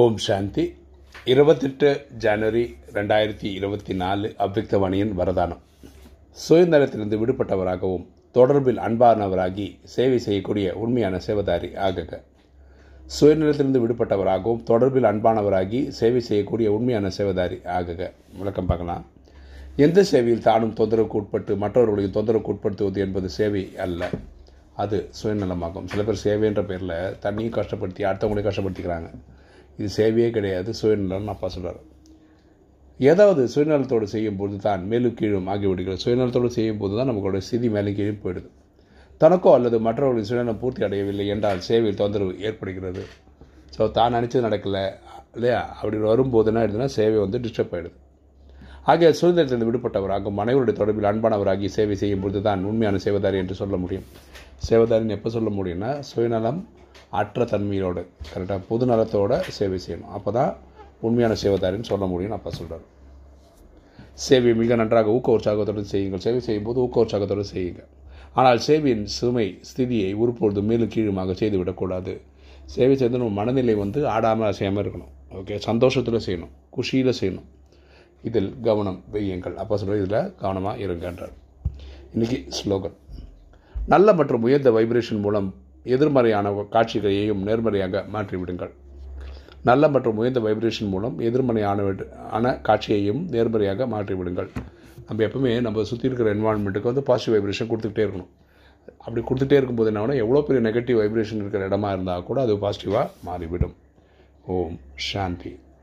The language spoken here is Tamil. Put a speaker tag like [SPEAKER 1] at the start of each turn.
[SPEAKER 1] ஓம் சாந்தி. இருபத்தெட்டு ஜனவரி ரெண்டாயிரத்தி இருபத்தி நாலு அவ்விக்தவாணியின் வரதானம். சுயநலத்திலிருந்து விடுபட்டவராகவும் தொடர்பில் அன்பானவராகி சேவை செய்யக்கூடிய உண்மையான சேவதாரி ஆகுக. சுயநலத்திலிருந்து விடுபட்டவராகவும் தொடர்பில் அன்பானவராகி சேவை செய்யக்கூடிய உண்மையான சேவதாரி ஆகுக. விளக்கம் பார்க்கலாம். எந்த சேவையில் தானும் தொந்தரவுக்கு உட்பட்டு மற்றவர்களையும் தொந்தரவுக்கு உட்படுத்துவது என்பது சேவை அல்ல. அது சுயநலமாகும். சில பேர் சேவைன்ற பேரில் தண்ணியும் கஷ்டப்படுத்தி அடுத்தவங்களையும் கஷ்டப்படுத்திக்கிறாங்க. இது சேவையே கிடையாது சுயநலம்னு அப்பா சொல்கிறார் ஏதாவது சுயநலத்தோடு செய்யும்போது தான் மேலும் கீழும் ஆகிவிடுகிறது சுயநலத்தோடு செய்யும்போது தான் நமக்கோட ஸ்திதி மேலும் கீழும் போயிடுது. தனக்கோ அல்லது மற்றவர்களின் சுயநலம் பூர்த்தி அடையவில்லை என்றால் சேவையில் தொந்தரவு ஏற்படுகிறது. ஸோ தான் நினச்சது நடக்கலை இல்லையா? அப்படி வரும்போது என்ன ஆயிடுதுன்னா சேவை வந்து டிஸ்டர்ப் ஆகிடுது ஆகிய சுதந்திரத்திலிருந்து விடுபட்டவராகும் மனைவருடைய தொடர்பில் அன்பானவராகி சேவை செய்யும் பொழுது தான் உண்மையான சேவதாரி என்று சொல்ல முடியும். சேவதாரின்னு எப்போ சொல்ல முடியும்னா சுயநலம் அற்ற தன்மையோடு கரெக்டாக பொது நலத்தோட சேவை செய்யணும். அப்போ தான் உண்மையான சேவதாரின்னு சொல்ல முடியும்னு அப்போ சொல்கிறார் சேவையை மிக நன்றாக ஊக்க உற்சாகத்தோடு செய்யுங்கள். சேவை செய்யும்போது ஊக்க உற்சாகத்தோடு செய்யுங்க. ஆனால் சேவையின் சுமை ஸ்திதியை உறுப்பொழுது மேலும் கீழுமாக செய்துவிடக்கூடாது சேவை செய்து நம்ம மனநிலை வந்து ஆடாமல் அசையாமல் இருக்கணும். ஓகே? சந்தோஷத்தில் செய்யணும். குஷியில் செய்யணும். இதில் கவனம் வையுங்கள். அப்போ சொல்கிற இதில் கவனமாக இருங்கன்றார் இன்றைக்கி ஸ்லோகன் நல்ல மற்றும் உயர்ந்த வைப்ரேஷன் மூலம் எதிர்மறையான காட்சிகளையும் நேர்மறையாக மாற்றிவிடுங்கள். நல்ல மற்றும் உயர்ந்த வைப்ரேஷன் மூலம் எதிர்மறையான ஆன காட்சியையும் நேர்மறையாக மாற்றிவிடுங்கள். நம்ம எப்பவுமே நம்ம சுற்றி இருக்கிற என்வான்மெண்ட்டுக்கு வந்து பாசிட்டிவ் வைப்ரேஷன் கொடுத்துக்கிட்டே இருக்கணும். அப்படி கொடுத்துட்டே இருக்கும்போது என்ன எவ்வளோ பெரிய நெகட்டிவ் வைப்ரேஷன் இருக்கிற இடமா இருந்தால் கூட அது பாசிட்டிவாக மாறிவிடும். ஓம் சாந்தி.